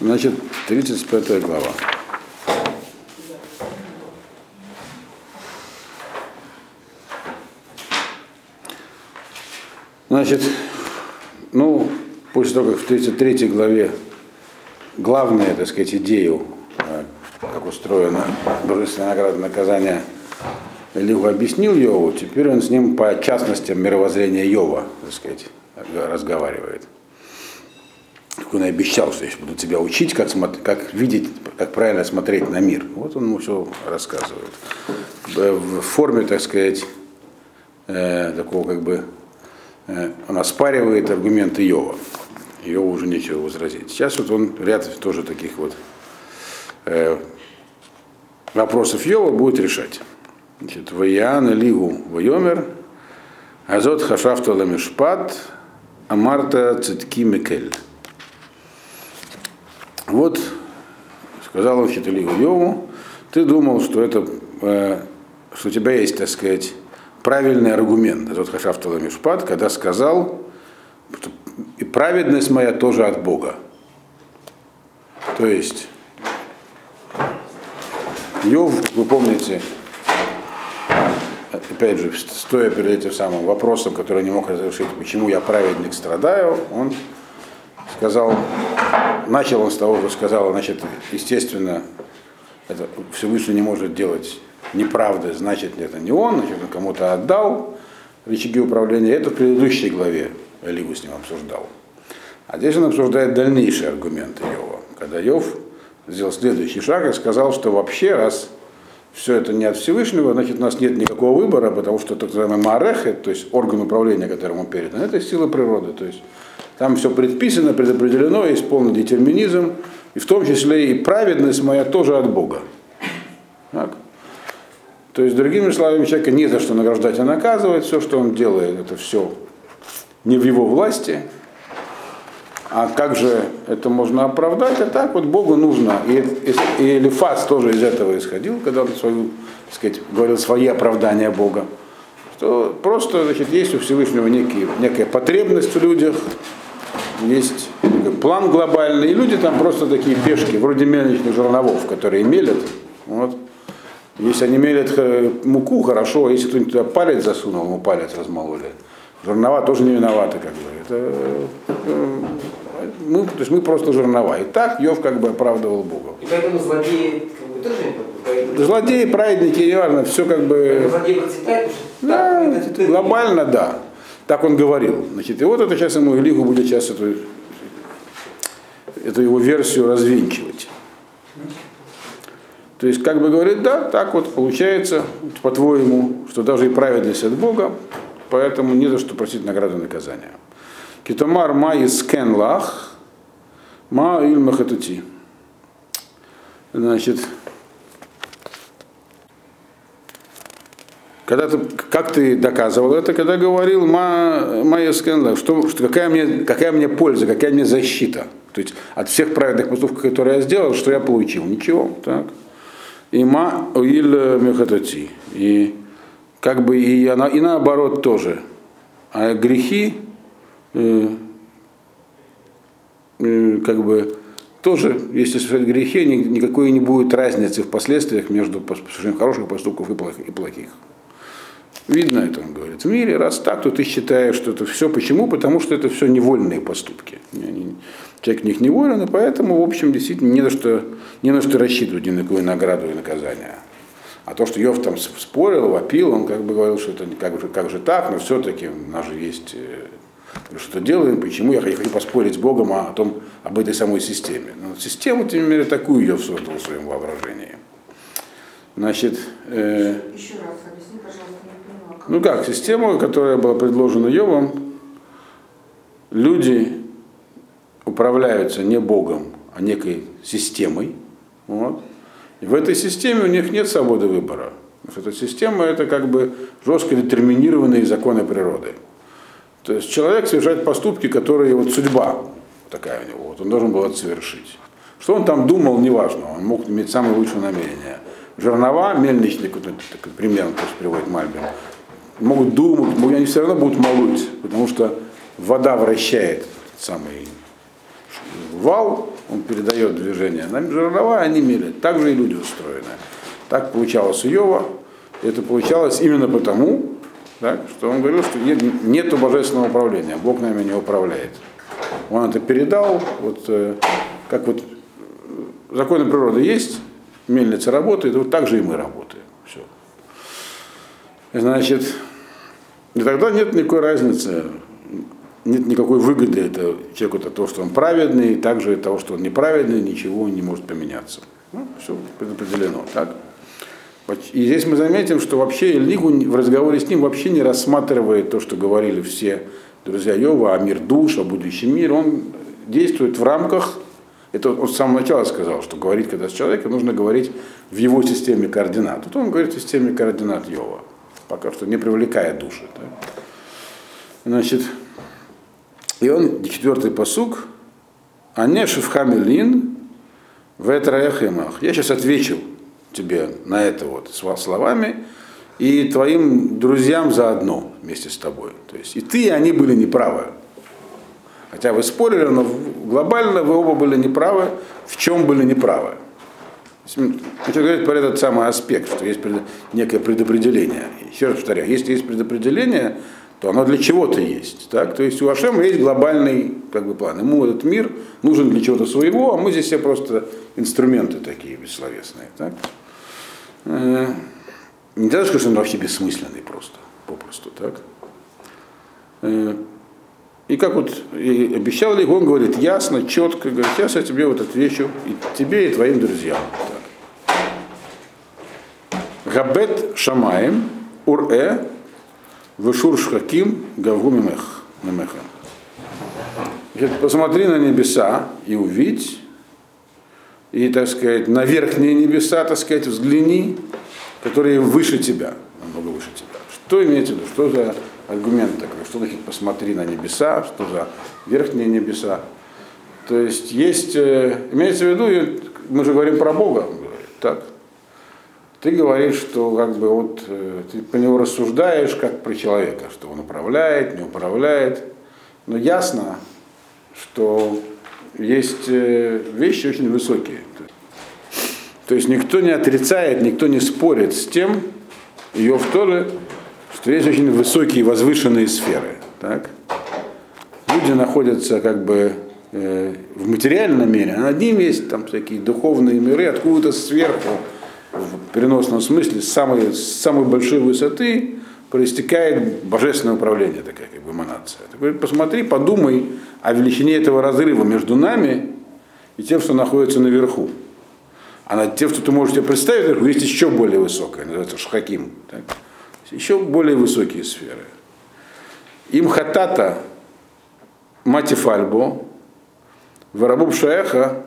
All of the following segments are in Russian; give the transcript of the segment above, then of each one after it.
Значит, 35 глава. Значит, ну, после того, как в 33 главе главная, так сказать, идею, э, как устроена божественная награда наказания, Илюха объяснил Йову, теперь он с ним по частностям мировоззрения Йова, так сказать, разговаривает. Он и обещал, что я буду тебя учить, как, как видеть, как правильно смотреть на мир. Вот он ему все рассказывает. В форме, так сказать, э, такого как бы Э, он оспаривает аргументы Йова. Йову уже нечего возразить. Сейчас вот он ряд тоже таких вот э, вопросов Йова будет решать. Значит, Ваян Ливу Вайомер, Азот Хашафта Ламишпат, Амарта Цитки Мекель. Вот, сказал он Хиталигу Йову, ты думал, что это, э, что у тебя есть, так сказать, правильный аргумент, этот Хашафтала Мишпат, когда сказал, что и праведность моя тоже от Бога. То есть, Йов, вы помните, опять же, стоя перед этим самым вопросом, который не мог разрешить, почему я праведник страдаю, он сказал, начал он с того, что сказал, значит, естественно, это Всевышний не может делать неправды, значит это не он, значит он кому-то отдал рычаги управления. Это в предыдущей главе Эливу с ним обсуждал. А здесь он обсуждает дальнейшие аргументы Йова. Когда Йов сделал следующий шаг и сказал, что вообще, раз все это не от Всевышнего, значит у нас нет никакого выбора, потому что так называемый Марех, то есть орган управления, которому передан, это сила природы. То есть там все предписано, предопределено, есть полный детерминизм, и в том числе и праведность моя тоже от Бога. Так? То есть, другими словами, человека не за что награждать и наказывать, все, что он делает, это все не в его власти. А как же это можно оправдать? А так вот Богу нужно. И, и, и Элифас тоже из этого исходил, когда он свою, так сказать, говорил свои оправдания Бога. Что просто значит, есть у Всевышнего некие, некая потребность в людях, есть план глобальный, и люди там просто такие пешки, вроде мельничных жерновов, которые мелят. Вот. Если они мелят э, муку, хорошо, а если кто-нибудь туда палец засунул, ему палец размололи. Жернова тоже не виноваты, как бы. Это, э, мы, то есть мы просто жернова. И так Йов как бы оправдывал Бога. И поэтому злодеи как бы, тоже Злодеи, праведники, неважно, все как бы... Злодеи процветают, да, глобально да. Так он говорил. Значит, и вот это сейчас ему Илиху будет сейчас эту, эту его версию развенчивать. То есть, как бы говорит, да, так вот получается, по-твоему, что даже и праведность от Бога, поэтому не за что просить награды наказания. Китомар ма кен лах, ма иль махатути. Значит, когда ты, как ты доказывал это, когда говорил ма, ма кен лах, что, что какая, мне, какая мне польза, какая мне защита. То есть от всех праведных поступков, которые я сделал, что я получил? Ничего. Так има уиль мехатати. И как бы и, она, и наоборот тоже. А грехи э, э, как бы тоже, если совершать грехи, ни, никакой не будет разницы в последствиях между хороших поступков и плохих. Видно это, он говорит. В мире, раз так, то ты считаешь, что это все. Почему? Потому что это все невольные поступки. Человек в них неволен, и поэтому, в общем, действительно не на что, не на что рассчитывать, ни на какую награду и наказание. А то, что Йов там спорил, вопил, он как бы говорил, что это как же, как же так, но все-таки у нас же есть э, что делаем, почему я хочу поспорить с Богом о, том, об этой самой системе. Но систему, тем не менее, такую Йов создал в своем воображении. Значит, э, Еще раз объясни, пожалуйста. Ну как, система, которая была предложена Йовом, люди управляются не Богом, а некой системой. Вот. И в этой системе у них нет свободы выбора. Потому эта система это как бы жестко детерминированные законы природы. То есть человек совершает поступки, которые вот судьба такая у него, вот он должен был это совершить. Что он там думал, неважно, он мог иметь самые лучшие намерения. Жернова, мельничник, вот это примерно то, что приводит Мальбин, могут думать, они все равно будут молоть, потому что вода вращает самый вал, он передает движение на жернова, они меряют. Так же и люди устроены. Так получалось у Йова. Это получалось именно потому, так, что он говорил, что нет нету божественного управления, Бог нами не управляет. Он это передал, вот э, как вот законы природы есть, мельница работает, вот так же и мы работаем. Все. Значит, и тогда нет никакой разницы, нет никакой выгоды это человеку от того, что он праведный, и также того, что он неправедный, ничего не может поменяться. Ну, все предопределено, так? И здесь мы заметим, что вообще Ильигу в разговоре с ним вообще не рассматривает то, что говорили все друзья Йова, о мир душ, о будущем мире. Он действует в рамках, это он с самого начала сказал, что говорить когда с человеком, нужно говорить в его системе координат. Тут он говорит в системе координат Йова, пока что не привлекая души. Да? Значит, и он, четвертый посук, Ане Шевхамелин в Этраяхимах. Я сейчас отвечу тебе на это вот словами, и твоим друзьям заодно вместе с тобой. То есть и ты, и они были неправы. Хотя вы спорили, но глобально вы оба были неправы. В чем были неправы? Хочу говорить про этот самый аспект, что есть некое предопределение. Еще раз повторяю, если есть предопределение, то оно для чего-то есть. Так? То есть у Ашема есть глобальный как бы, план. Ему этот мир нужен для чего-то своего, а мы здесь все просто инструменты такие бессловесные. Так? Э, не сказать, что он вообще бессмысленный просто, попросту, так? И как вот и обещал ли, он говорит ясно, четко, говорит, сейчас я тебе вот отвечу, и тебе, и твоим друзьям. Габет Шамаем, Ур-э, Вышур Шхаким, Гавгу Мемех. Посмотри на небеса и увидь, и, так сказать, на верхние небеса, так сказать, взгляни, которые выше тебя, намного выше тебя. Что имеется в виду? Что за аргумент такой? Что значит посмотри на небеса, что за верхние небеса? То есть есть, э, имеется в виду, мы же говорим про Бога, так. Ты говоришь, что как бы вот э, ты по него рассуждаешь как про человека, что он управляет, не управляет. Но ясно, что есть э, вещи очень высокие. То есть никто не отрицает, никто не спорит с тем, ее в Торе, что есть очень высокие возвышенные сферы. Так? Люди находятся как бы э, в материальном мире, а над ним есть там всякие духовные миры, откуда-то сверху, в переносном смысле, с самой, с самой большой высоты проистекает божественное управление, такая как бы эманация. Говорит, посмотри, подумай о величине этого разрыва между нами и тем, что находится наверху. А над тем, что ты можешь себе представить, есть еще более высокая, называется шхаким. Так? Еще более высокие сферы. Им хатата матифальбо, варабуб шаеха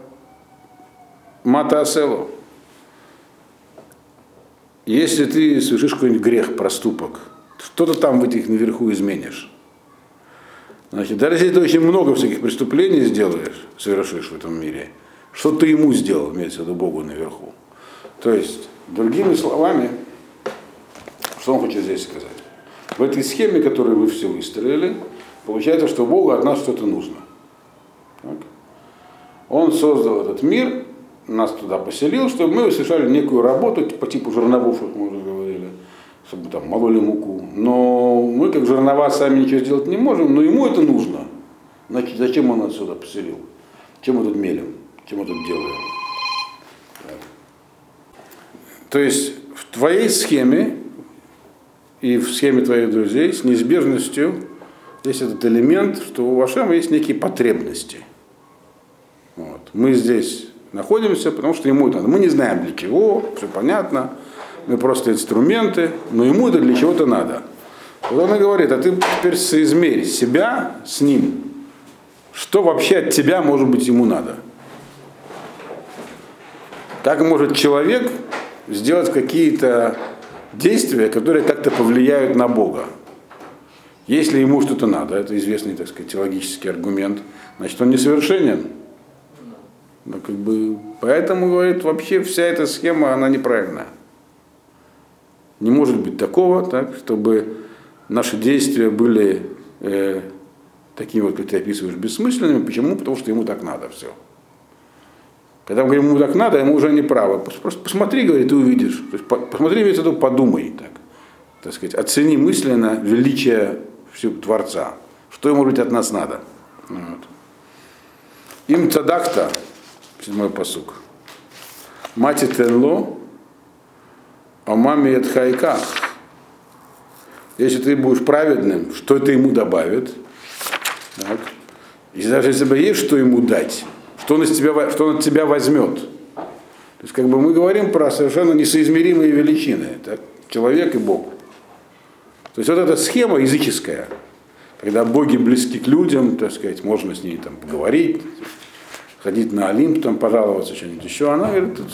мата асело. Если ты совершишь какой-нибудь грех, проступок, что-то там в этих наверху изменишь. Значит, даже если ты очень много всяких преступлений сделаешь, совершишь в этом мире, что ты ему сделал, имеется в виду Богу наверху. То есть, другими словами, что он хочет здесь сказать? В этой схеме, которую вы все выстроили, получается, что Богу от нас что-то нужно. Так? Он создал этот мир, нас туда поселил, чтобы мы совершали некую работу по типу жерновов, как мы уже говорили, чтобы там мололи муку. Но мы, как жернова, сами ничего сделать не можем, но ему это нужно. Значит, зачем он нас сюда поселил? Чем мы тут мелем? Чем мы тут делаем? То есть в твоей схеме и в схеме твоих друзей с неизбежностью есть этот элемент, что у Вашема есть некие потребности. Вот. Мы здесь находимся, потому что ему это надо. Мы не знаем для чего, все понятно, мы просто инструменты, но ему это для чего-то надо. Вот он и говорит, а ты теперь соизмерь себя с ним. Что вообще от тебя, может быть, ему надо? Как может человек сделать какие-то действия, которые как-то повлияют на Бога? Если ему что-то надо, это известный, так сказать, теологический аргумент, значит, он несовершенен. Но как бы, поэтому, говорит, вообще вся эта схема, она неправильная. Не может быть такого, так, чтобы наши действия были э, такими вот, как ты описываешь, бессмысленными. Почему? Потому что ему так надо все. Когда мы говорим, ему так надо, ему уже не право. Просто посмотри, говорит, и увидишь. То есть, по- посмотри, имеется в виду, подумай, так, так сказать, оцени мысленно величие всего Творца. Что ему, может быть, от нас надо. Вот. Им цадакта, седьмой посук. Мати тенло, а маме хайка. Если ты будешь праведным, что это ему добавит? Так. И даже если бы есть что ему дать, что он, из тебя, что он от тебя возьмет. То есть как бы мы говорим про совершенно несоизмеримые величины. Так? Человек и Бог. То есть вот эта схема языческая, когда боги близки к людям, так сказать, можно с ней там поговорить, ходить на Олимп, там пожаловаться, что-нибудь еще, она говорит, это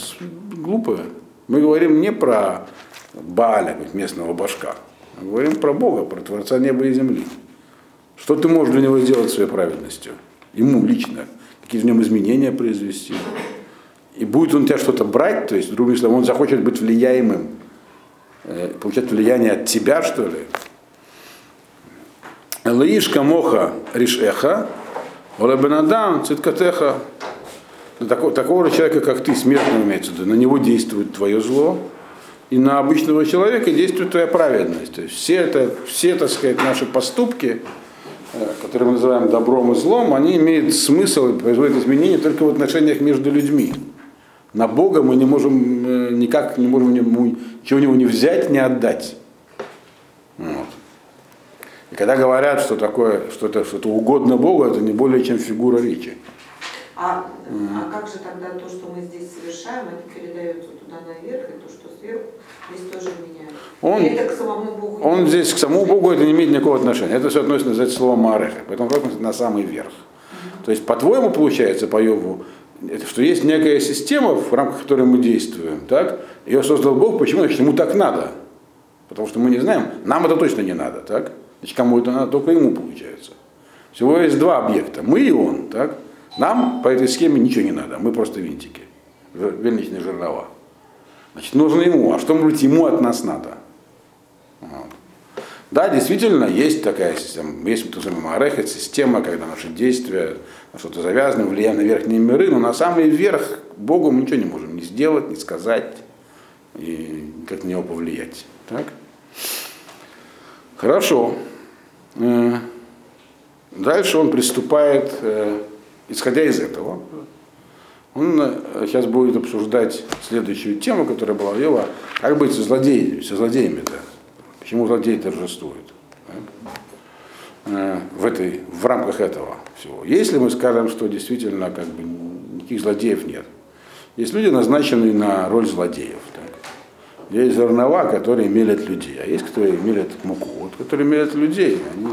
глупо. Мы говорим не про Бааля, как местного башка, мы говорим про Бога, про Творца неба и земли. Что ты можешь для него сделать своей праведностью? Ему лично. Какие в нем изменения произвести? И будет он тебя что-то брать, то есть, другими словами, он захочет быть влияемым, э, получать влияние от тебя, что ли? Лаишка моха ришеха, олебенадам циткатеха. На такого, такого же человека, как ты, смертного имеется в виду, на него действует твое зло, и на обычного человека действует твоя праведность. То есть все, это, все так сказать, наши поступки, которые мы называем добром и злом, они имеют смысл и производят изменения только в отношениях между людьми. На Бога мы не можем э, никак не можем ему, ничего у него не взять, не отдать. Вот. И когда говорят, что такое, что это что-то угодно Богу, это не более чем фигура речи. А, а как же тогда то, что мы здесь совершаем, это передается туда наверх, и то, что сверху, здесь тоже меняется? Он- Или это к самому Богу? Он здесь к самому Богу это не имеет никакого отношения. Это все относится называется словом Мареха. Поэтому как на самый верх. То есть, по-твоему, получается, по Йову, что есть некая система, в рамках которой мы действуем, так? Ее создал Бог, почему? Значит, ему так надо. Потому что мы не знаем, нам это точно не надо, так? Значит, кому это надо, только ему получается. Всего есть два объекта, мы и он, так? Нам по этой схеме ничего не надо, мы просто винтики, вельничные жернова. Значит, нужно ему, а что, может быть, ему от нас надо? Вот. Да, действительно, есть такая система, есть то самое Мареха, система, когда наши действия на что-то завязаны, влияем на верхние миры, но на самый верх Богу мы ничего не можем ни сделать, ни сказать, и как на него повлиять. Так? Хорошо. Э, Дальше он приступает, э, исходя из этого, он э, сейчас будет обсуждать следующую тему, которая была у Ева, как быть со злодеями, со злодеями-то. Почему злодеи торжествуют? Э, В, этой, в рамках этого всего. Если мы скажем, что действительно как бы, никаких злодеев нет, есть люди, назначенные на роль злодеев. Так? Есть зернова, которые мелят людей, а есть, которые мелят муку. Вот, которые мелят людей, они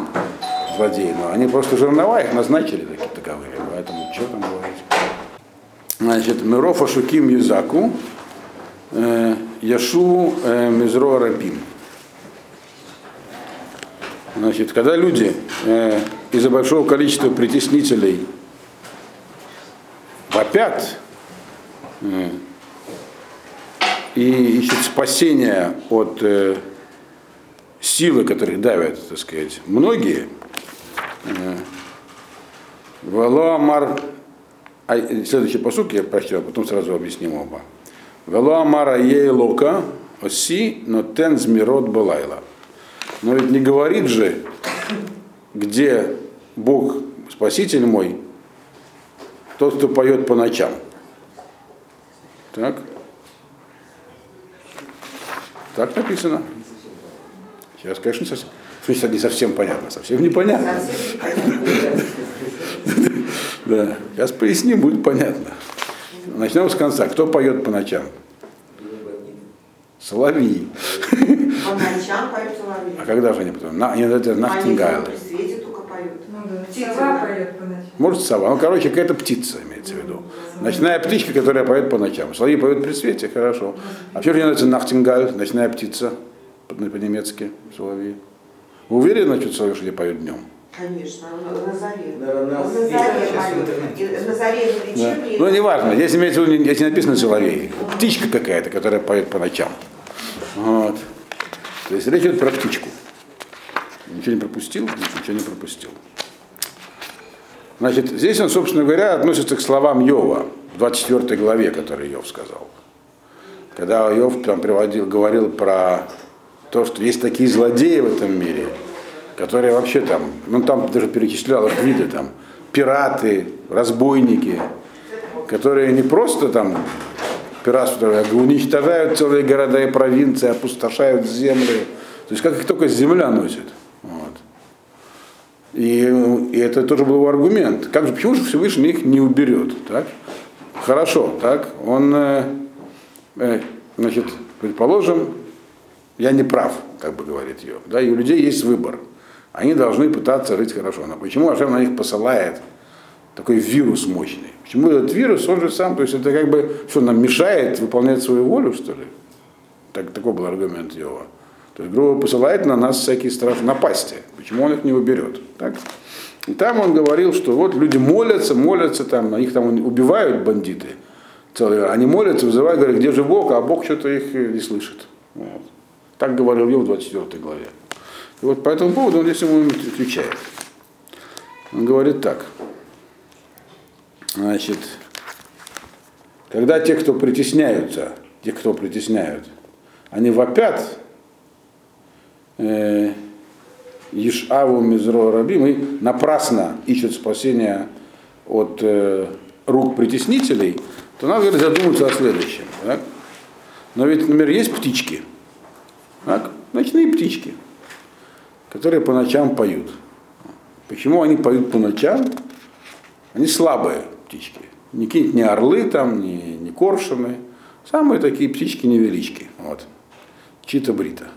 злодеи. Но они просто жернова, их назначили такие. Поэтому что там говорить? Значит, Мирофа Шуким Юзаку, э, Яшу э, Мизро Рабим. Значит, когда люди э, из-за большого количества притеснителей вопят э, и ищут спасения от э, силы, которых давят, так сказать, многие, э, Вало Амар, а, следующий посук я прочту, а потом сразу объясним оба. Вало Амара ей лока, оси, но тен змирот балайла. Но ведь не говорит же, где Бог, Спаситель мой, тот, кто поет по ночам. Так? Так написано. Сейчас, конечно, совсем, не совсем понятно. Совсем непонятно. Да. Сейчас поясним, будет понятно. Начнем с конца. Кто поет по ночам? Соловьи. По ночам поют соловьи. А когда же они потом? На, они, это Они нахтингайлы. при свете только поют. Ну да, Птица, сова поет по ночам. Может, сова. Ну, короче, какая-то птица имеется в виду. Ночная птичка, которая поет по ночам. Соловьи поют при свете, хорошо. А почему же называется нахтингаль, ночная птица по- по-немецки, соловьи? Вы уверены, что соловьи поют днем? Конечно, на, заре. На- на- заре На заре Да. Ну, неважно, здесь имеется в виду, здесь не написано соловей. Птичка какая-то, которая поет по ночам. Вот. То есть речь идет про птичку. Ничего не пропустил? Ничего не пропустил. Значит, здесь он, собственно говоря, относится к словам Йова. в 24 главе, который Иов сказал. Когда Иов там приводил, говорил про то, что есть такие злодеи в этом мире, которые вообще там, ну там даже перечислял их виды, там, пираты, разбойники, которые не просто там пиратство, а уничтожают целые города и провинции, опустошают земли. То есть как их только земля носит. Вот. И, и это тоже был его аргумент. Как же, почему же Всевышний их не уберет? Так? Хорошо, так, он, э, э, значит, предположим, я не прав, как бы говорит ее. Да, и у людей есть выбор. Они должны пытаться жить хорошо. Но почему Ашем на них посылает такой вирус мощный? Почему этот вирус, он же сам, то есть это как бы, что нам мешает выполнять свою волю, что ли? Так, такой был аргумент его. То есть, грубо посылает на нас всякие страшные напасти. Почему он их не уберет? Так? И там он говорил, что вот люди молятся, молятся, там, их там убивают бандиты. Целые. Они молятся, вызывают, говорят, где же Бог, а Бог что-то их не слышит. Вот. Так говорил я в 24 главе. И вот по этому поводу он здесь ему отвечает. Он говорит так. Значит, когда те, кто притесняются, те, кто притесняют, они вопят, э, Ишаву Мизро Рабим и напрасно ищут спасения от э, рук притеснителей, то надо говорит, задуматься о следующем. Так? Но ведь, например, есть птички, так? ночные птички, которые по ночам поют. Почему они поют по ночам? Они слабые птички. Не какие-нибудь не орлы там, не, не коршуны. Самые такие птички невелички. Вот. Чита-брита.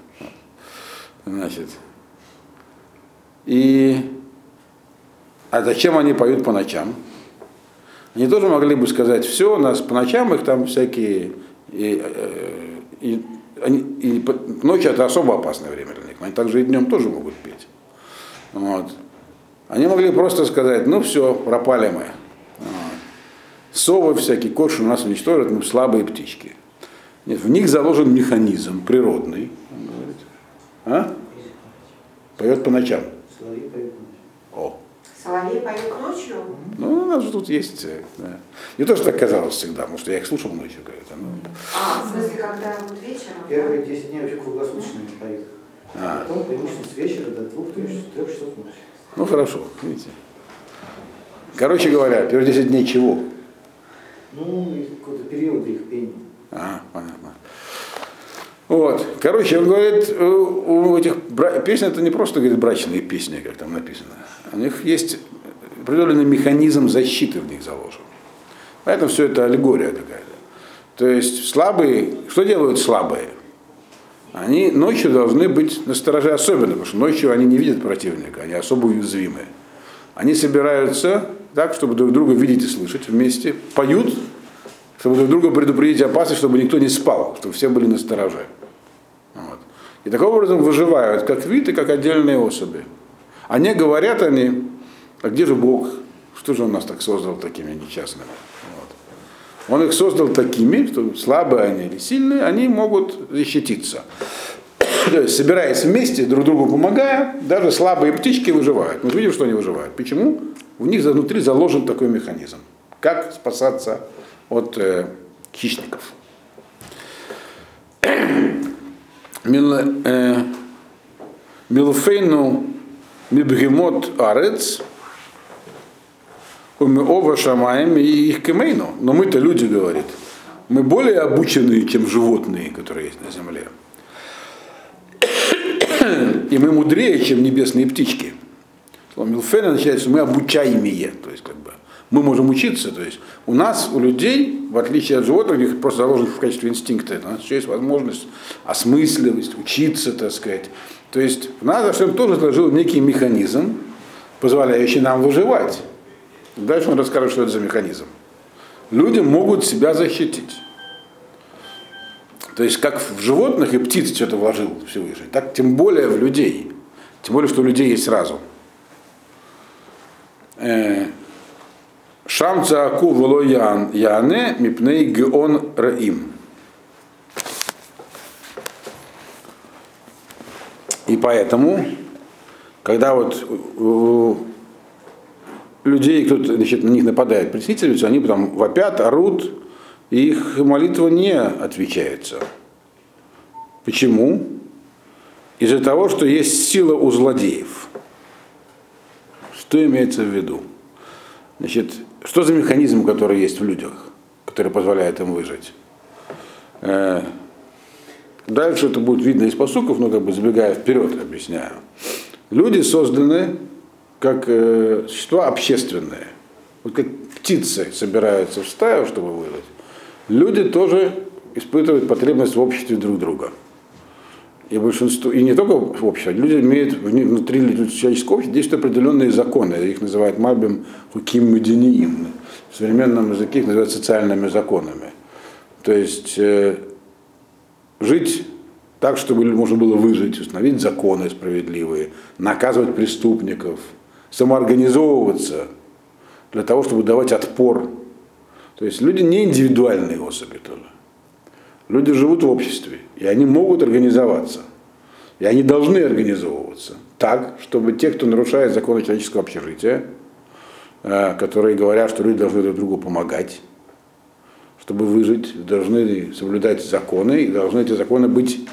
Значит, и а зачем они поют по ночам? Они тоже могли бы сказать, все, у нас по ночам их там всякие, и, э, и, и, и ночью это особо опасное время. Они также и днем тоже могут петь. Вот. Они могли просто сказать, ну все, пропали мы. Вот. Совы всякие, корши у нас уничтожат, мы слабые птички. Нет, в них заложен механизм природный. А? Поет по ночам. Соловей поет О. Соловей поет ночью? Ну, у нас же тут есть. э, Да. Не то, что так казалось всегда, потому что я их слушал ночью. Говорит, ну, А, в смысле, когда вот вечером? Первые 10 дней вообще круглосуточно не поют. А. Потом преимущественно с вечера до двух-трех часов ночи. ну хорошо, видите. Короче говоря, первые 10 дней чего? Ну, какой-то период их пения. А, понятно. Вот. Короче, он говорит, у этих бра... песен это не просто говорит, брачные песни, как там написано. У них есть определенный механизм защиты в них заложен. Поэтому все это аллегория какая-то. То есть слабые, что делают слабые? Они ночью должны быть на стороже особенно, потому что ночью они не видят противника, они особо уязвимы. Они собираются так, чтобы друг друга видеть и слышать вместе, поют, чтобы друг друга предупредить опасность, чтобы никто не спал, чтобы все были на стороже. Вот. И таким образом выживают как вид и как отдельные особи. Они говорят они, а где же Бог? Что же он нас так создал такими несчастными? Он их создал такими, что слабые они или сильные, они могут защититься. То есть, собираясь вместе, друг другу помогая, даже слабые птички выживают. Мы видим, что они выживают. Почему? У них внутри заложен такой механизм. Как спасаться от э, хищников. Мил- э, Милфейну мибгемот арец, ова шамаем и их кемейну. Но мы-то люди, говорит. Мы более обученные, чем животные, которые есть на земле. И мы мудрее, чем небесные птички. Слово Милфейна начинается, мы обучаемые. То есть, как бы, мы можем учиться. То есть, у нас, у людей, в отличие от животных, у них просто заложен в качестве инстинкта, у нас еще есть возможность осмысливать, учиться, так сказать. То есть, в нас Ашем тоже сложил некий механизм, позволяющий нам выживать. Дальше он расскажет, что это за механизм. Люди могут себя защитить. То есть, как в животных и птиц что-то вложил Всевышний, так тем более в людей. Тем более, что у людей есть разум. Э, Шам цааку вело ян- яне мипней геон раим. И поэтому, когда вот людей, кто-то значит, на них нападает, присоединяются, они потом вопят, орут, и их молитва не отвечается. Почему? Из-за того, что есть сила у злодеев. Что имеется в виду? Значит, что за механизм, который есть в людях, который позволяет им выжить? Э, Дальше это будет видно из посуков, но как бы забегая вперед, объясняю. Люди созданы как э, существа общественные. Вот как птицы собираются в стаю, чтобы выжить, люди тоже испытывают потребность в обществе друг друга. И большинство, и не только в обществе, люди имеют внутри человеческого общества действуют определенные законы. Их называют мальбим хуким мединиим. В современном языке их называют социальными законами. То есть э, жить так, чтобы можно было выжить, установить законы справедливые, наказывать преступников, самоорганизовываться для того, чтобы давать отпор. То есть люди не индивидуальные особи тоже. Люди живут в обществе, и они могут организоваться. И они должны организовываться так, чтобы те, кто нарушает законы человеческого общежития, э, которые говорят, что люди должны друг другу помогать, чтобы выжить, должны соблюдать законы, и должны эти законы быть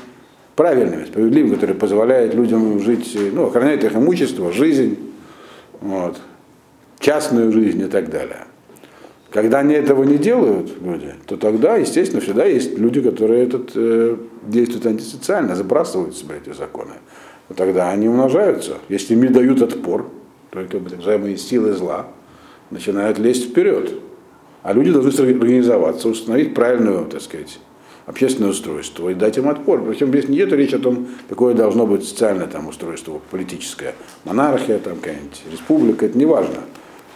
правильными, справедливыми, которые позволяют людям жить, ну, охранять их имущество, жизнь, вот, частную жизнь и так далее. Когда они этого не делают, люди, то тогда, естественно, всегда есть люди, которые этот, э, действуют антисоциально, забрасывают себя эти законы. Но тогда они умножаются. Если им не дают отпор, то это так называемые силы зла начинают лезть вперед. А люди должны организоваться, установить правильную, так сказать, общественное устройство и дать им отпор. Причем здесь не идет речь о том, какое должно быть социальное там устройство, политическое. Монархия, там какая-нибудь республика, это не важно.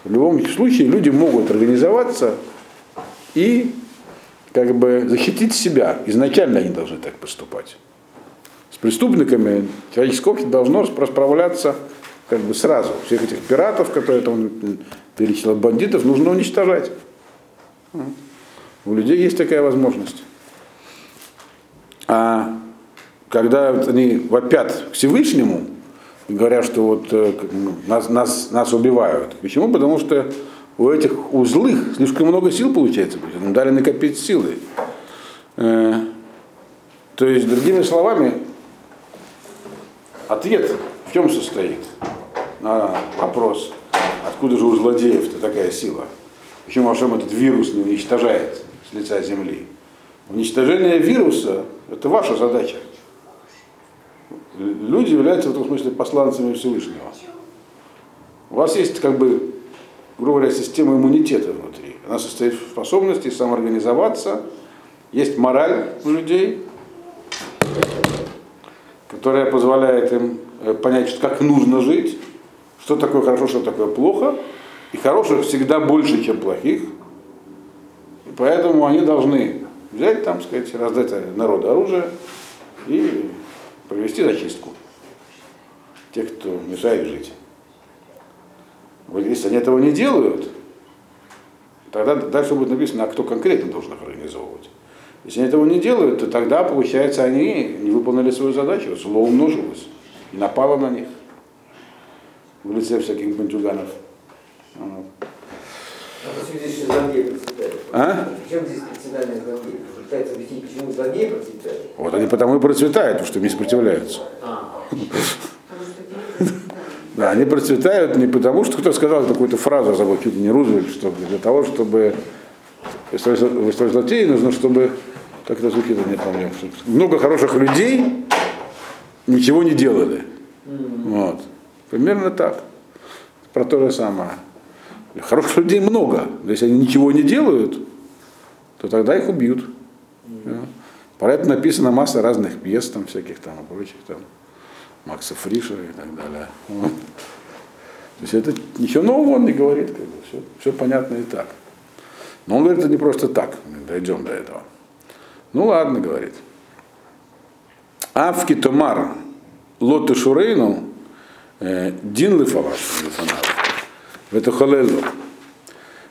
В любом случае люди могут организоваться и как бы защитить себя. Изначально они должны так поступать. С преступниками человеческое общество должно расправляться как бы сразу. Всех этих пиратов, которые там перечислил, бандитов, нужно уничтожать. У людей есть такая возможность. А когда они вопят Всевышнему, говорят, что вот э, нас, нас, нас убивают. Почему? Потому что у этих у слишком много сил получается, им дали накопить силы. Э, то есть, другими словами, ответ в чем состоит на вопрос, откуда же у злодеев-то такая сила? Почему Ашем этот вирус не уничтожает с лица земли? Уничтожение вируса – это ваша задача. Люди являются в этом смысле посланцами Всевышнего. У вас есть, как бы, грубо говоря, система иммунитета внутри. Она состоит в способности самоорганизоваться. Есть мораль у людей, которая позволяет им э, понять, как нужно жить, что такое хорошо, что такое плохо. И хороших всегда больше, чем плохих. И поэтому они должны взять там, сказать, раздать народу оружие и провести зачистку тех, кто мешает жить. Вот если они этого не делают, тогда дальше будет написано, а кто конкретно должен их организовывать. Если они этого не делают, то тогда, получается, они не выполнили свою задачу, зло умножилось и напало на них в лице всяких бандюганов. А почему здесь еще злодеи процветают? Чем здесь национальные злодеи? Пытается объяснить, почему злодеи процветают? Вот они потому и процветают, потому что им не сопротивляются. А, Да, они процветают не потому, что кто сказал какую-то фразу, забыл, чуть не Рузвельт, что для того, чтобы выстроить злодеи, нужно, чтобы, как это звучит, не помню, много хороших людей ничего не делали. Вот. Примерно так. Про то же самое. Хороших людей много. Но если они ничего не делают, то тогда их убьют. Да. Про это написана масса разных пьес, там всяких там и прочих там. Макса Фриша и так далее. Вот. То есть это ничего нового он не говорит, как бы, все, все понятно и так. Но он говорит, это не просто так, мы дойдем до этого. Ну ладно, говорит. Авки Томар Лоты Шурейну э, Дин Лифалаш Это Халелу.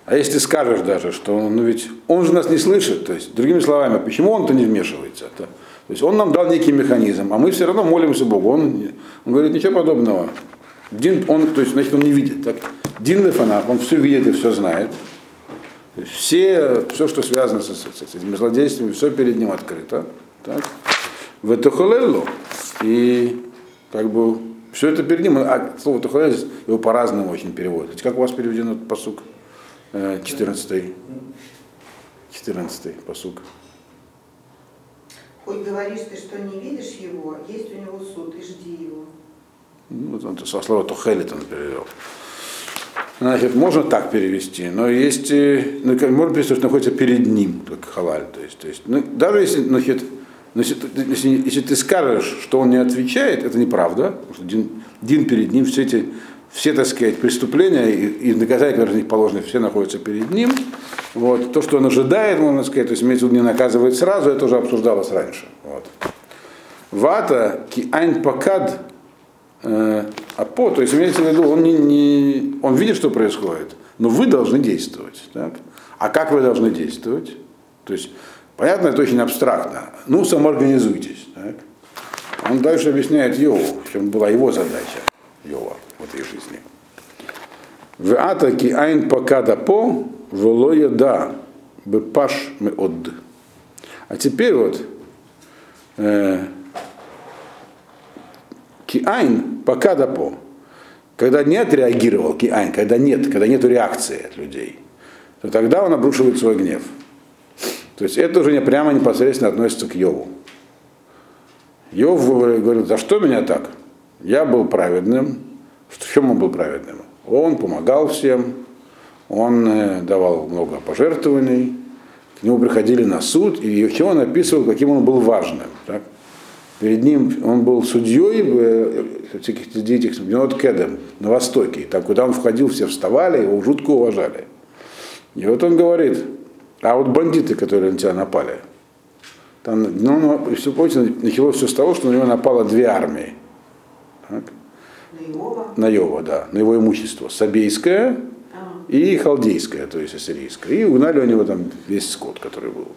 А если скажешь даже, что он, ну ведь он же нас не слышит, то есть, другими словами, почему он-то не вмешивается? -то? То есть он нам дал некий механизм, а мы все равно молимся Богу. Он, он говорит, ничего подобного. Дин, он, то есть, значит, он не видит. Так? Дин Лефанах, он все видит и все знает. Все, все, что связано с, с- с этими злодействами, все перед ним открыто. Так? В холелло. И как бы все это перед ним. А слово тухалель здесь его по-разному очень переводят. Как у вас переведен этот посук? Э, 14 14 посук. Хоть говоришь ты, что не видишь его, есть у него суд, и жди его. Ну, он со слова тухелит он перевел. Значит, можно так перевести, но есть, э, ну, можно перевести, что находится перед ним, как халаль. То есть, то есть, ну, даже если, значит, ну, если, ты- если, если ты скажешь, что он не отвечает, это неправда, потому что Дин, перед ним, все эти, все, так сказать, преступления и, и наказания, которые на положены, все находятся перед ним. Вот. То, что он ожидает, можно сказать, то есть имеется в виду, не наказывает сразу, это уже обсуждалось раньше. Вот. Вата ки айн покад э, апо, то есть имеется в виду, он, не, не, он видит, что происходит, но вы должны действовать. Так? А как вы должны действовать? То есть, понятно, это очень абстрактно. Ну, самоорганизуйтесь. Так? Он дальше объясняет Йову, в чем была его задача, Йова, в этой жизни. В атаки айн покада по, волоя да, бепаш мы од. А теперь вот, э, пока допо. Когда не отреагировал Киайн, когда нет, когда нет реакции от людей, то тогда он обрушивает свой гнев. То есть это уже не прямо непосредственно относится к Йову. Йов говорит, за что меня так? Я был праведным. В чем он был праведным? Он помогал всем, он э, давал много пожертвований, к нему приходили на суд, и чем он описывал, каким он был важным. Так? Перед ним он был судьей э, всяких этих Бенот Кедем на Востоке. Там, куда он входил, все вставали, его жутко уважали. И вот он говорит, а вот бандиты, которые на тебя напали, там, ну, ну, все помните, началось все с того, что на него напало две армии. Так? На Йова, да, на его имущество. Сабейское А, и халдейское, то есть ассирийское. И угнали у него там весь скот, который был.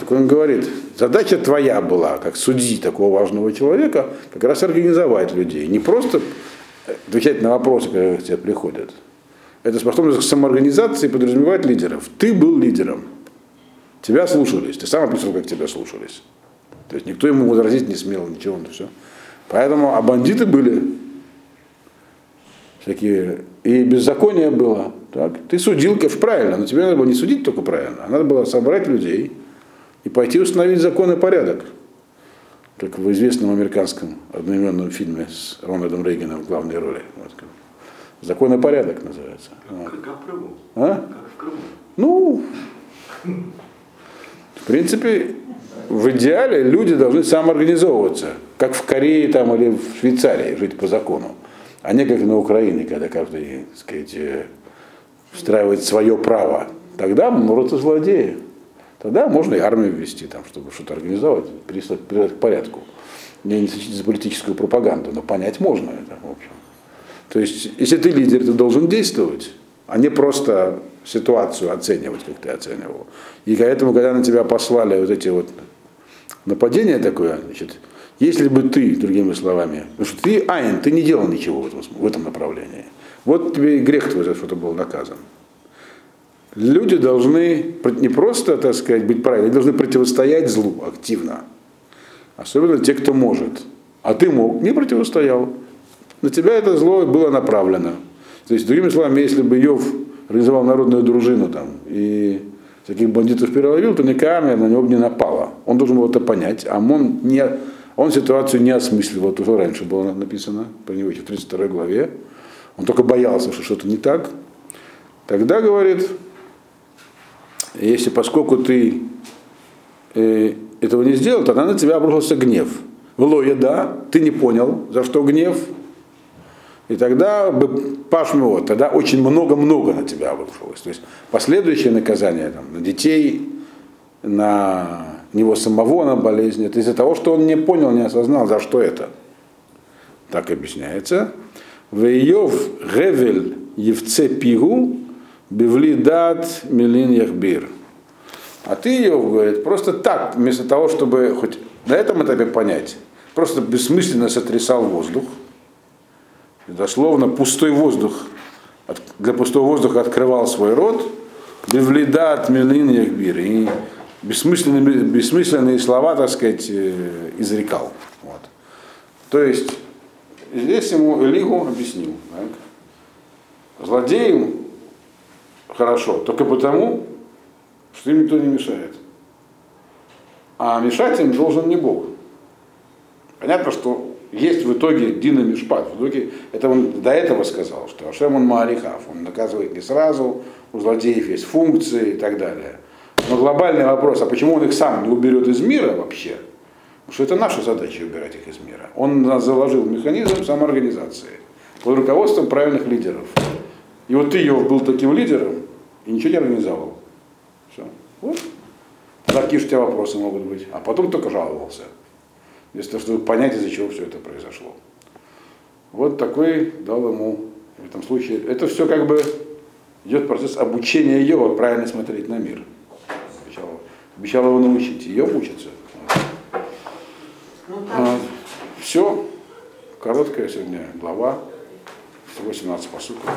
Так он говорит, задача твоя была, как судьи такого важного человека, как раз организовать людей. Не просто отвечать на вопросы, которые к тебе приходят. Это способность к самоорганизации подразумевает лидеров. Ты был лидером. Тебя слушались. Ты сам описывал, как тебя слушались. То есть никто ему возразить не смел, ничего, ну все. Поэтому, а бандиты были всякие, и беззаконие было. Так? Ты судил, правильно, но тебе надо было не судить только правильно, а надо было собрать людей и пойти установить закон и порядок. Как в известном американском одноименном фильме с Рональдом Рейганом в главной роли. Вот. Закон и порядок называется. Как, как в Крыму. А? Как в Крыму. Ну, в принципе, в идеале люди должны самоорганизовываться, как в Корее там, или в Швейцарии, жить по закону, а не как на Украине, когда каждый, так сказать, э, встраивает свое право. Тогда множатся злодеи. Тогда можно и армию ввести, там, чтобы что-то организовать, привести к порядку. Не сочтите за политическую пропаганду, но понять можно это, в общем. То есть, если ты лидер, ты должен действовать, а не просто ситуацию оценивать, как ты оценивал. И поэтому, когда на тебя послали вот эти вот нападения такое, значит, если бы ты, другими словами, потому что ты, Айн, ты не делал ничего в этом, в этом направлении. Вот тебе и грех твой за что ты был наказан. Люди должны не просто, так сказать, быть правильными, они должны противостоять злу активно. Особенно те, кто может. А ты мог, не противостоял. На тебя это зло было направлено. То есть, другими словами, если бы Йов организовал народную дружину там, и таких бандитов переловил, то никакая армия на него бы не напала. Он должен был это понять, а он, не, он ситуацию не осмысливал, то, что раньше было написано про него еще в 32 главе. Он только боялся, что что-то не так. Тогда, говорит, если поскольку ты э, этого не сделал, тогда на тебя обрушился гнев. Влоя, да, ты не понял, за что гнев. И тогда бы пашмиот, тогда очень много-много на тебя обрушилось. То есть последующее наказание там, на детей, на него самого, на болезнь, это из-за того, что он не понял, не осознал, за что это. Так объясняется. Вейов гевель евце пигу бивли дат милин яхбир. А ты ее, говорит, просто так, вместо того, чтобы хоть на этом этапе понять, просто бессмысленно сотрясал воздух. Дословно пустой воздух для пустого воздуха открывал свой рот, бевлида от милин яхбир, и бессмысленные, бессмысленные слова, так сказать, э, изрекал. Вот. То есть, здесь ему Элигу объяснил, так? злодеям хорошо только потому, что им никто не мешает. А мешать им должен не Бог. Понятно, что есть в итоге Дина Мишпат. В итоге, это он до этого сказал, что Ашем он Маалихав, он наказывает не сразу, у злодеев есть функции и так далее. Но глобальный вопрос, а почему он их сам не уберет из мира вообще? Потому что это наша задача убирать их из мира. Он заложил механизм самоорганизации под руководством правильных лидеров. И вот ты, Йов, был таким лидером и ничего не организовал. Все. Вот. Тогда какие же у тебя вопросы могут быть? А потом только жаловался. Вместо того, чтобы понять, из-за чего все это произошло. Вот такой дал ему в этом случае. Это все как бы идет процесс обучения Йова правильно смотреть на мир. Обещал, обещал его научить. Ее учится. Ну так, Все. Короткая сегодня глава. 118 посылков.